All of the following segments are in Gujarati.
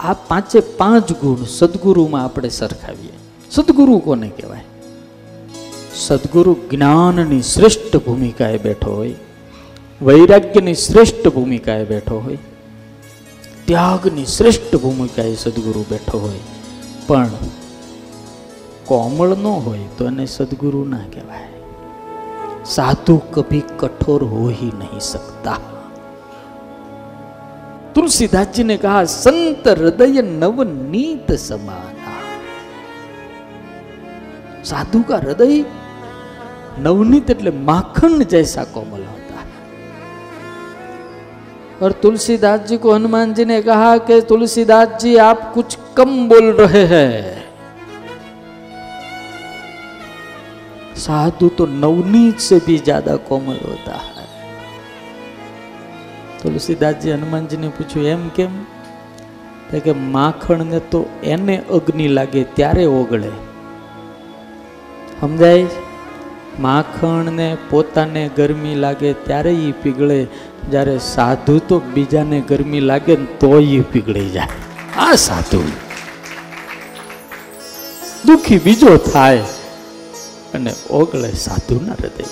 આ પાંચે પાંચ ગુણ સદગુરુમાં આપણે સરખાવીએ. સદગુરુ કોને કહેવાય? સદગુરુ જ્ઞાનની શ્રેષ્ઠ ભૂમિકાએ બેઠો હોય, વૈરાગ્યની શ્રેષ્ઠ ભૂમિકાએ બેઠો હોય, ત્યાગની શ્રેષ્ઠ ભૂમિકાએ સદગુરુ બેઠો હોય. પણ કોમળ ન હોય તો એને સદગુરુ ના કહેવાય. સાધુ કભી કઠોર હોઈ નહીં શકતા. तुलसीदास जी ने कहा संत हृदय नवनीत समाना साधु का हृदय नवनीत એટલે माखन जैसा कोमल होता है और तुलसीदास जी को हनुमान जी ने कहा कि तुलसीदास जी आप कुछ कम बोल रहे हैं साधु तो नवनीत से भी ज्यादा कोमल होता है તુલસીદાસજી હનુમાનજીને પૂછ્યું, એમ કેમ? કે, માખણને તો એને અગ્નિ લાગે, ત્યારે ઓગળે. સમજાય? માખણને પોતાને ગરમી લાગે, ત્યારે એ પીગળે. જ્યારે સાધુ તો બીજાને ગરમી લાગે ને, તો એ પીગળી જાય. આ સાધુ. દુઃખી બીજો થાય અને ઓગળે સાધુના હૃદય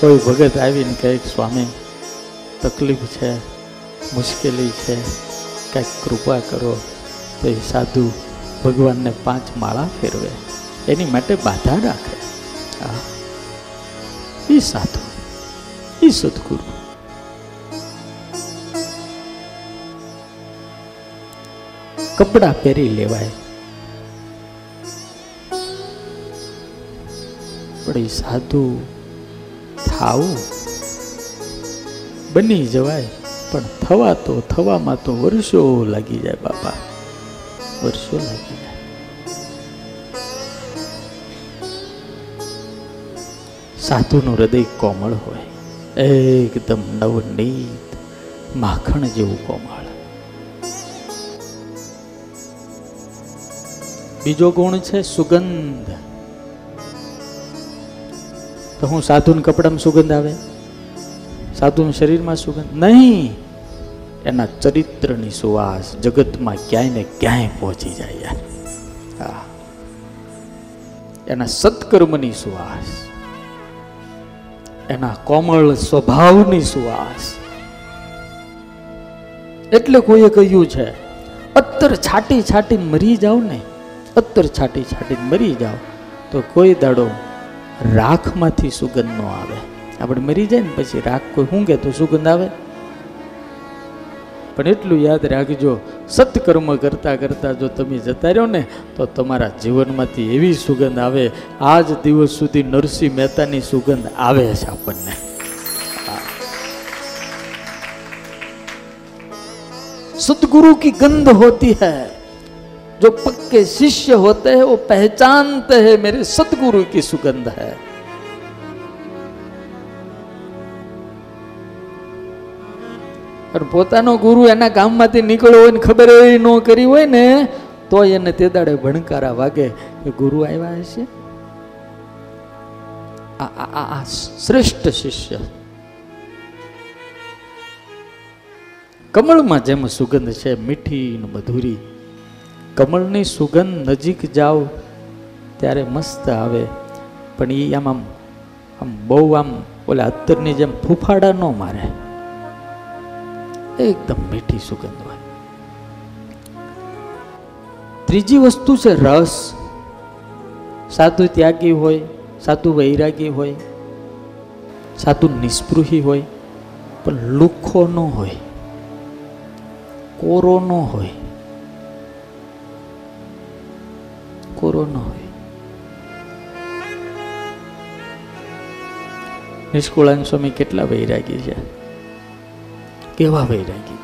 કોઈ ભગત આવીને કહે સ્વામી, તકલીફ છે, મુશ્કેલી છે, કંઈક કૃપા કરો. તો એ સાધુ ભગવાનને પાંચ માળા ફેરવે. એની માટે બાધા રાખે. એ સાધુ. એ સદગુરુ. કપડા પહેરી લેવાય. પણ એ સાધુ થાવું બની જવાય, પણ થવા તો થવામાં તો વર્ષો લાગી જાય બાપા. વર્ષો લાગી જાય. સાધુનું હૃદય કોમળ હોય, એકદમ નવનીત માખણ જેવું કોમળ. બીજો ગુણ છે સુગંધ. તો હું સાધુના કપડામાં સુગંધ આવે? સાધુના શરીરમાં સુગંધ? નહીં! એના ચરિત્રની સુવાસ જગતમાં ક્યાંય ને ક્યાંય પહોંચી જાય યાર. એના સત્કર્મની સુવાસ. એના કોમળ સ્વભાવની સુવાસ. એટલે કોઈએ કહ્યું છે, અત્તર છાટી છાટી મરી જાવ ને, અત્તર છાટી છાટી મરી જાવ. તો કોઈ દાડો રાખમાંથી સુગંધ ન આવે. આપણે મરી જાય ને પછી રાખ કોઈ શું કે તો સુગંધ આવે. પણ એટલું યાદ રાખજો, સત્કર્મ કરતા કરતા જો તમે જતા રહ્યો ને, તો તમારા જીવનમાંથી એવી સુગંધ આવે આ જ દિવસ સુધી નરસિંહ મહેતાની સુગંધ આવે છે આપણને. સદગુરુ કી ગંધ હોતી હૈ. जो पक्के शिष्य होते हैं वो पहचानते हैं मेरे सदगुरु की सुगंध है અને પોતાનો ગુરુ એના ગામમાંથી નીકળ્યો હોય ને ખબર એવી ન કરી હોય ને તો એને તે દાડે ભણકારા વાગે કે ગુરુ આવ્યા હશે આ આ- આ આ શ્રેષ્ઠ શિષ્ય કમળમાં જેમ સુગંધ છે મીઠી ને મધુરી કમળની સુગંધ નજીક જાઓ, ત્યારે મસ્ત આવે. પણ એ આમ આમ આમ બહુ આમ ઓલા અત્તરની જેમ ફૂફાડા ન મારે. એકદમ મીઠી સુગંધ હોય. ત્રીજી વસ્તુ છે રસ. સાધુ ત્યાગી હોય, સાધુ વૈરાગી હોય, સાધુ નિસ્પૃહી હોય, પણ લુખો ન હોય, કોરો ન હોય. ન હોય. નિષ્કુળાન સ્વામી કેટલા વૈરાગી છે. કેવા વૈરાગી.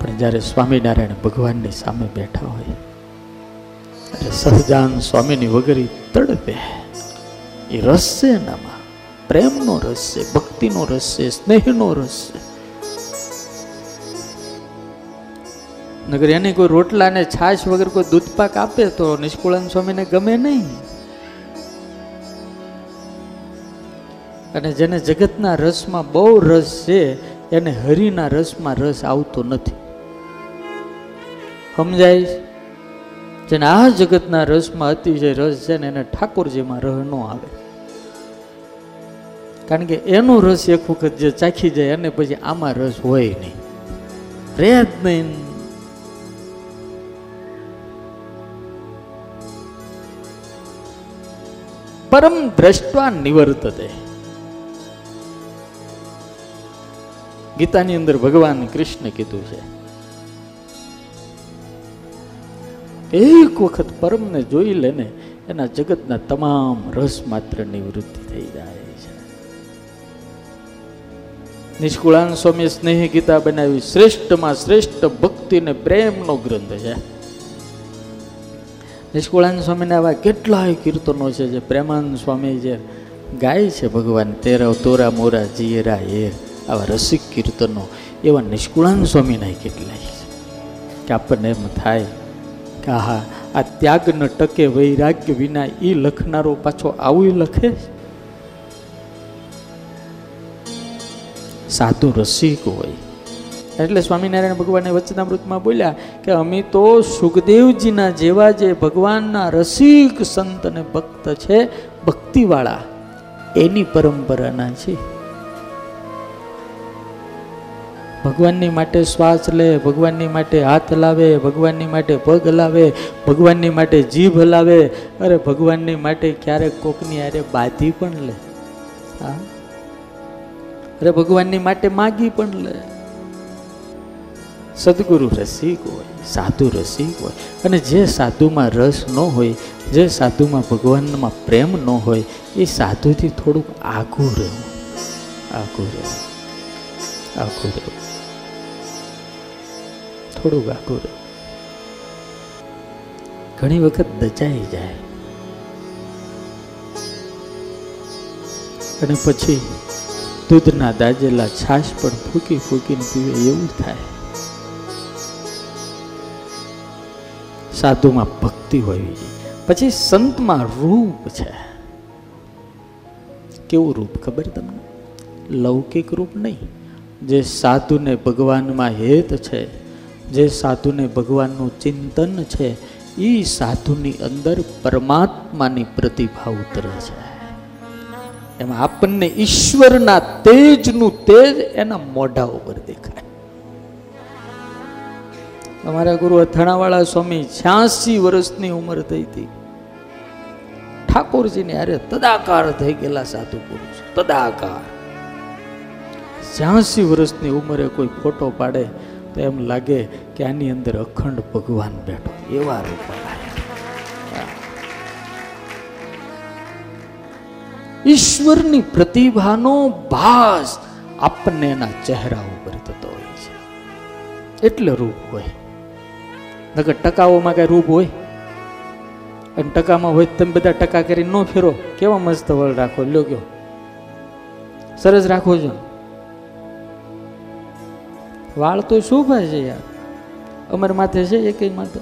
પણ જ્યારે સ્વામિનારાયણ ભગવાનની સામે બેઠા હોય એટલે સહજાન સ્વામીની વગરી તડપે. એ રસ છે એનામાં. પ્રેમનો રસ છે ભક્તિનો રસ છે સ્નેહનો રસ છે નગર એને કોઈ રોટલા ને છાશ વગર કોઈ દૂધપાક આપે તો નિષ્કુળાન સ્વામીને ગમે નહીં. અને જેને જગતના રસમાં બહુ રસ છે, એને હરિના રસમાં રસ આવતો નથી. સમજાય? જેને આ જગતના રસમાં અતિશય રસ છે ને એને ઠાકોરજીમાં રહ ન આવે. કારણ કે એનો રસ એક વખત જે ચાખી જાય અને પછી આમાં રસ હોય નહીં. રહે જ નહીં. પરમ દ્રષ્ટા નિવર્તતે ગીતાની અંદર ભગવાન કૃષ્ણ કીધું છે એક વખત પરમને જોઈ લે ને એના જગતના તમામ રસ માત્ર નિવૃત્તિ થઈ જાય છે નિષ્કુળાન સ્વામી સ્નેહ ગીતા બનાવી શ્રેષ્ઠમાં શ્રેષ્ઠ ભક્તિ ને પ્રેમનો ગ્રંથ છે નિષ્કુળાન સ્વામીના આવા કેટલાય કીર્તનો છે જે પ્રેમાનંદ સ્વામી જે ગાય છે ભગવાન તેરા તોરા, મોરા, જીયરા, એ આવા રસિક કીર્તનો, એવા નિષ્કુળાનંદ સ્વામીના કેટલાય છે. કે આપણને એમ થાય કે આહા, આ ત્યાગ ટકે વૈરાગ્ય વિના એ લખનારો પાછો આવું લખે સાધુ રસિક હોય એટલે સ્વામિનારાયણ ભગવાનને વચનામૃતમાં બોલ્યા કે અમે તો સુખદેવજીના જેવા જે ભગવાનના રસિક સંત અને ભક્ત છે, ભક્તિવાળા. એની પરંપરાના છે. ભગવાનની માટે શ્વાસ લે, ભગવાનની માટે હાથ હલાવે ભગવાનની માટે પગ હલાવે ભગવાનની માટે જીભ હલાવે અરે ભગવાનની માટે ક્યારેક કોકની અરે બાધી પણ લે. હા. અરે ભગવાનની માટે માગી પણ લે. સદગુરુ રસિક હોય, સાધુ રસિક હોય, અને જે સાધુમાં રસ ન હોય, જે સાધુમાં ભગવાનમાં પ્રેમ ન હોય, એ સાધુથી થોડુંક આઘું રહેવું આઘું રહેવું આઘું રહેવું થોડુંક આઘું રહેવું ઘણી વખત દચાઈ જાય. અને પછી દૂધના દાજેલા છાશ પણ ફૂકી ફૂકીને પીવે એવું થાય. સાધુમાં ભક્તિ હોવી જોઈએ પછી સંતમાં રૂપ છે. કેવું રૂપ ખબર તમને? લૌકિક રૂપ નહીં. જે સાધુને ભગવાનમાં હેત છે, જે સાધુને ભગવાનનું ચિંતન છે એ સાધુની અંદર પરમાત્માની પ્રતિભા ઉતરે છે. એમાં આપણને ઈશ્વરના તેજનું તેજ એના મોઢા ઉપર દેખાય. અમારા ગુરુ અથાણાવાળા સ્વામી છ્યાસી વર્ષની ઉંમર થઈ હતી. ઠાકોરજીને અરે તદાકાર થઈ ગયેલા સાધુ પુરુષ, તદાકાર. છ્યાસી વર્ષની ઉંમરે કોઈ ફોટો પાડે તો એમ લાગે કે આની અંદર અખંડ ભગવાન બેઠો. એવા રૂપ ઈશ્વરની પ્રતિભાનો ભાસ આપણને એના ચહેરા ઉપર થતો હોય છે. એટલે રૂપ હોય. નકર ટકાઓમાં કઈ રૂપ હોય? અને ટકામાં હોય તમે બધા ટકા કરી ન ફેરો. કેવા મસ્ત વળ રાખો? લ્યો ગયો. સરસ રાખો છો. વાળ તો શોભા છે યાર. અમર માથે છે એક માથે?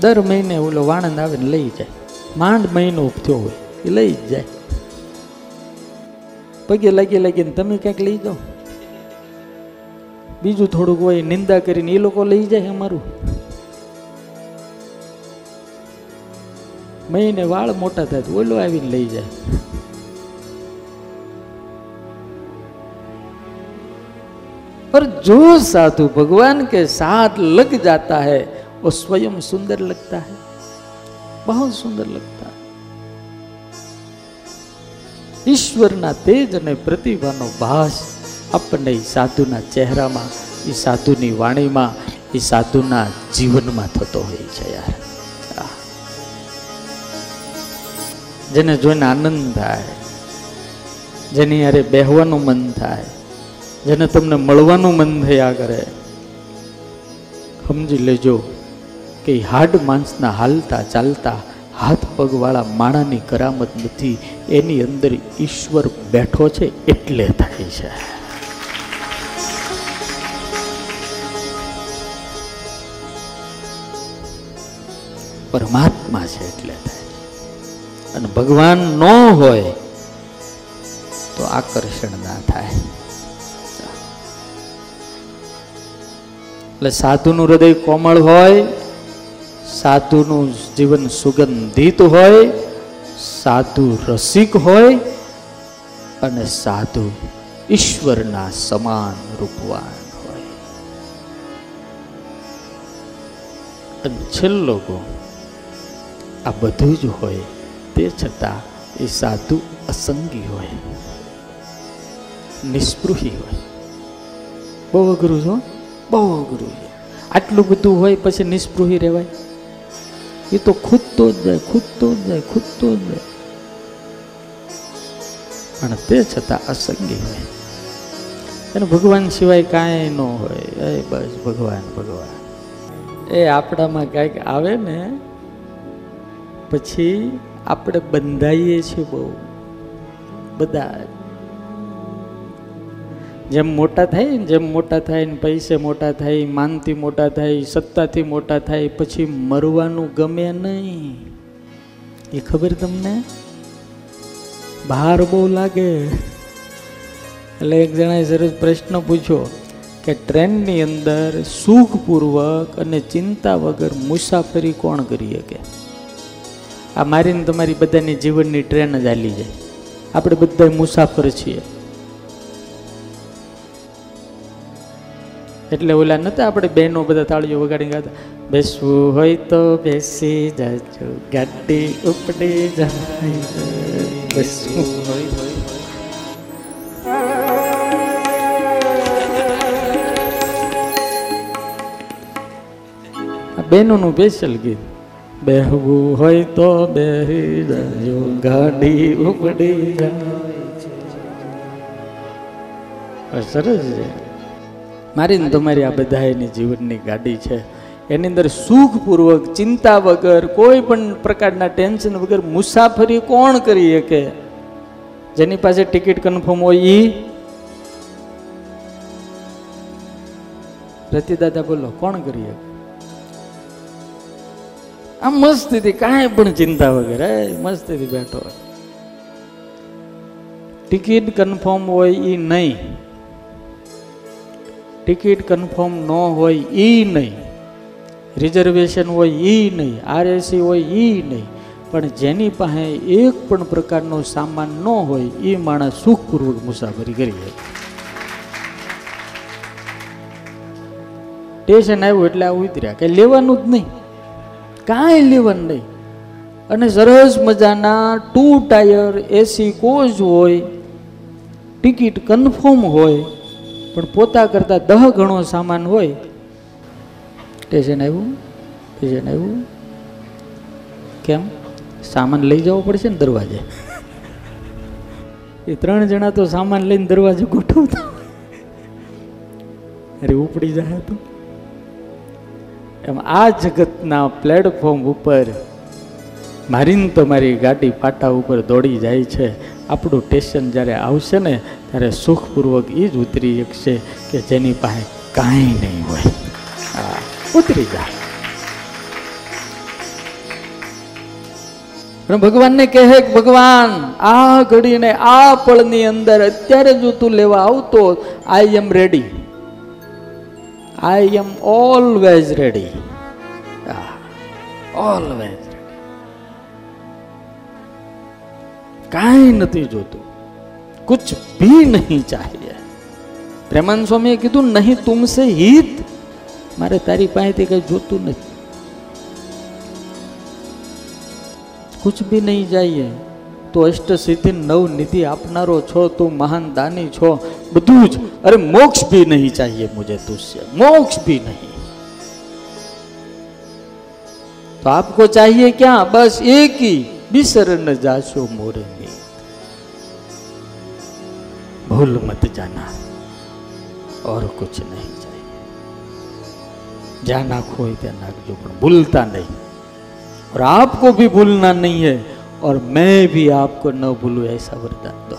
દર મહિને ઓલો વાણંદ આવે ને લઈ જાય. માંડ મહિનો થયો હોય, એ લઈ જ જાય. પગે લાગી લાગીને તમે ક્યાંક લઈ જાઓ બીજું થોડુંક હોય નિંદા કરીને એ લોકો લઈ જાય અમારું મહિને વાળ મોટા થાય તો ઓલો આવીને લઈ જાય पर जो साधु भगवान के साथ लग जाता है वो स्वयं सुंदर लगता है बहुत सुंदर लगता है ઈશ્વરના તેજ અને પ્રતિભાનો ભાસ આપણને એ સાધુના ચહેરામાં એ સાધુની વાણીમાં એ સાધુના જીવનમાં થતો હોય છે યાર. જેને જોઈને આનંદ થાય, જેની યારે બેહવાનું મન થાય, જેને તમને મળવાનું મન થયા કરે સમજી લેજો કે હાડ માણસના હાલતા ચાલતા હાથ પગવાળા માણાની કરામત નથી, એની અંદર ઈશ્વર બેઠો છે એટલે થાય છે. પરમાત્મા છે એટલે થાય. અને ભગવાન ન હોય તો આકર્ષણ ના થાય. એટલે સાધુનું હૃદય કોમળ હોય સાધુનું જીવન સુગંધિત હોય, સાધુ રસિક હોય અને સાધુ ઈશ્વરના સમાન રૂપવાન હોય. અને છેલ્લો ગુણ, આ બધું જ હોય તે છતાં એ સાધુ અસંગી હોય, નિસ્પૃહી હોય. બહુ અઘરું છો બહુ અઘરું આટલું બધું હોય પછી નિસ્પૃહી રહેવાય? એ તો ખૂદતો જ જાય ખૂદતો જ જાય ખૂદતો જ જાય પણ તે છતાં અસંગી હોય એને ભગવાન સિવાય કાંઈ ન હોય. એ બસ, ભગવાન ભગવાન. એ આપણામાં કાંઈક આવે ને, પછી આપણે બંધાઈએ છીએ બહુ. બધા જેમ મોટા થાય ને જેમ મોટા થાય ને પૈસે મોટા થાય, માનથી મોટા થાય, સત્તાથી મોટા થાય, પછી મરવાનું ગમે નહીં. એ ખબર તમને? બહાર બહુ લાગે. એટલે એક જણાએ સરસ પ્રશ્ન પૂછ્યો કે ટ્રેનની અંદર સુખપૂર્વક અને ચિંતા વગર મુસાફરી કોણ કરી શકે? આ મારીને તમારી બધાની જીવનની ટ્રેન જ હાલી જાય. આપણે બધા મુસાફર છીએ. એટલે ઓલા નતા આપણે બહેનો બધા તાળીઓ વગાડી ગાતા, બેસવું હોય તો બેસી જાજો, ગાડી ઉપડી જાય બેસવું હોય આ બહેનોનું સ્પેશિયલ ગીત, બેહવું હોય તો બેહી જાજો, ગાડી ઉપડી જાય સરસ છે. મારી ને તમારી આ બધા એની જીવનની ગાડી છે. એની અંદર સુખપૂર્વક, ચિંતા વગર, કોઈ પણ પ્રકારના ટેન્શન વગર મુસાફરી કોણ કરી શકે? જેની પાસે ટિકિટ કન્ફર્મ હોય એ રતિદાદા બોલો, કોણ કરી શકે? આમ મસ્તીથી કાંઈ પણ ચિંતા વગર હે મસ્તીથી બેઠો ટિકિટ કન્ફર્મ હોય એ નહીં. ટિકિટ કન્ફર્મ ન હોય એ નહીં. રિઝર્વેશન હોય એ નહીં. આરએસી હોય એ નહીં. પણ જેની પાસે એક પણ પ્રકારનો સામાન ન હોય એ માણસ સુખપૂર્વક મુસાફરી કરી શકે સ્ટેશન આવ્યું એટલે આ ઉતર્યા. કંઈ લેવાનું જ નહીં. કાંઈ લેવાનું નહીં. અને સરસ મજાના ટુ ટાયર એસી કોચ હોય, ટિકિટ કન્ફર્મ હોય પણ પોતા કરતાં દહ ગણો સામાન હોય, સ્ટેશન આવ્યું સ્ટેશન આવ્યું. કેમ? સામાન લઈ જવો પડશે ને દરવાજે. એ ત્રણ જણા તો સામાન લઈને દરવાજે ગોઠવતા અરે ઉપડી જાય તો. એમ આ જગતના પ્લેટફોર્મ ઉપર મારીને તો મારી ગાડી પાટા ઉપર દોડી જાય છે. આપણું સ્ટેશન જ્યારે આવશે ને, ત્યારે સુખપૂર્વક એ જ ઉતરી શકશે કે જેની પાસે કાંઈ નહીં હોય. હા, ઉતરી જાય ભગવાનને કહે કે, ભગવાન, આ ઘડીને આ પળની અંદર અત્યારે જો તું લેવા આવતો I am ready I am always ready always કાંઈ નથી જોતું कुछ भी नहीं चाहिए પ્રેમાનંદ સ્વામીએ કીધું નહીં તુમસે હિત મારે તારી પાસેથી કઈ જોતું નથી કુછ ભી નહીં જાય તો અષ્ટ સિદ્ધિ નવ નિધિ આપનારો છો તું મહાન દાની છો બધું જ અરે મોક્ષ ભી નહીં चाहिए मुझे तुझसे मोक्ष भी नहीं तो आपको चाहिए क्या बस एक ही बिसर न जाशो मोरे में भूल मत जाना और कुछ नहीं चाहिए जाना खोए त्या नाखजो पण भूलता नहीं और आपको भी भूलना नहीं है और मैं भी आपको न भूलूं ऐसा वरदान दो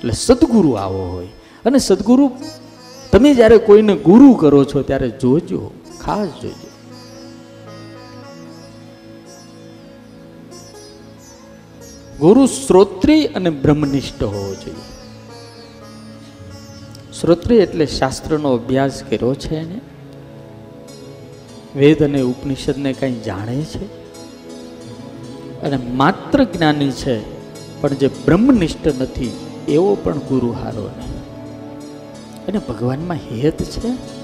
એટલે સદગુરુ આવો હોય અને સદગુરુ તમે જ્યારે કોઈને ગુરુ કરો છો ત્યારે જોજો ખાસ જોજો ગુરુ શ્રોત્રી અને બ્રહ્મનિષ્ઠ હોવો જોઈએ. શ્રોત્રી એટલે શાસ્ત્રનો અભ્યાસ કર્યો છે એને. વેદ અને ઉપનિષદને કંઈ જાણે છે. અને માત્ર જ્ઞાની છે, પણ જે બ્રહ્મનિષ્ઠ નથી, એવો પણ ગુરુ હારો નહીં અને ભગવાનમાં હેત છે.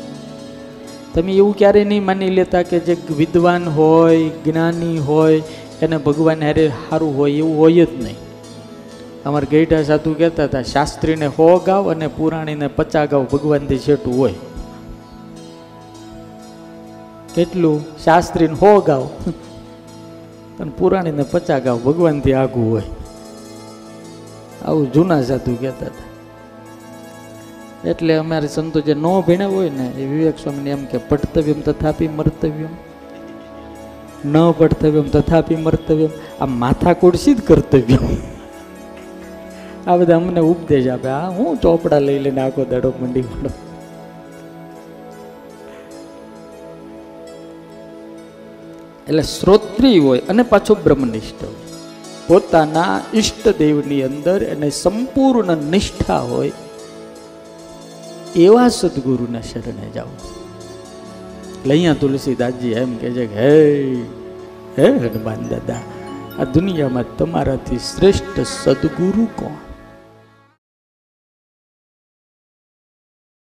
તમે એવું ક્યારેય નહીં માની લેતા કે જે વિદ્વાન હોય, જ્ઞાની હોય એને ભગવાન હારે સારું હોય એવું હોય જ નહીં. અમારા ગઈઢા સાધુ કહેતા હતા, શાસ્ત્રીને હો ગાવ અને પુરાણીને પચા ગાવ ભગવાનથી છેટું હોય. કેટલું? શાસ્ત્રીને હો ગાવ. અને પુરાણીને પચા ગાવ ભગવાનથી આગું હોય. આવું જૂના સાધુ કહેતા હતા. એટલે અમારે સંતો જે ન ભીણ્યા હોય ને, એ વિવેક સ્વામીને એમ કે પટતવ્યમ તથાપી મર્તવ્યમ. ન પઠતવ્યમ તથાપી મર્તવ્યમ, આ માથા જ કર્તવ્યમ આ બધા અમને ઉપદેશ આપે. આ હું ચોપડા લઈ લઈને આખો દડો મંડી પડો એટલે શ્રોત્રી હોય અને પાછો બ્રહ્મનિષ્ઠ હોય. પોતાના ઈષ્ટદેવની અંદર એને સંપૂર્ણ નિષ્ઠા હોય, એવા સદગુરુના શરણે જાઓ. એટલે અહીંયા તુલસીદાસજી એમ કે છે કે, હે હે હનુમાન દાદા, આ દુનિયામાં તમારાથી શ્રેષ્ઠ સદગુરુ કોણ?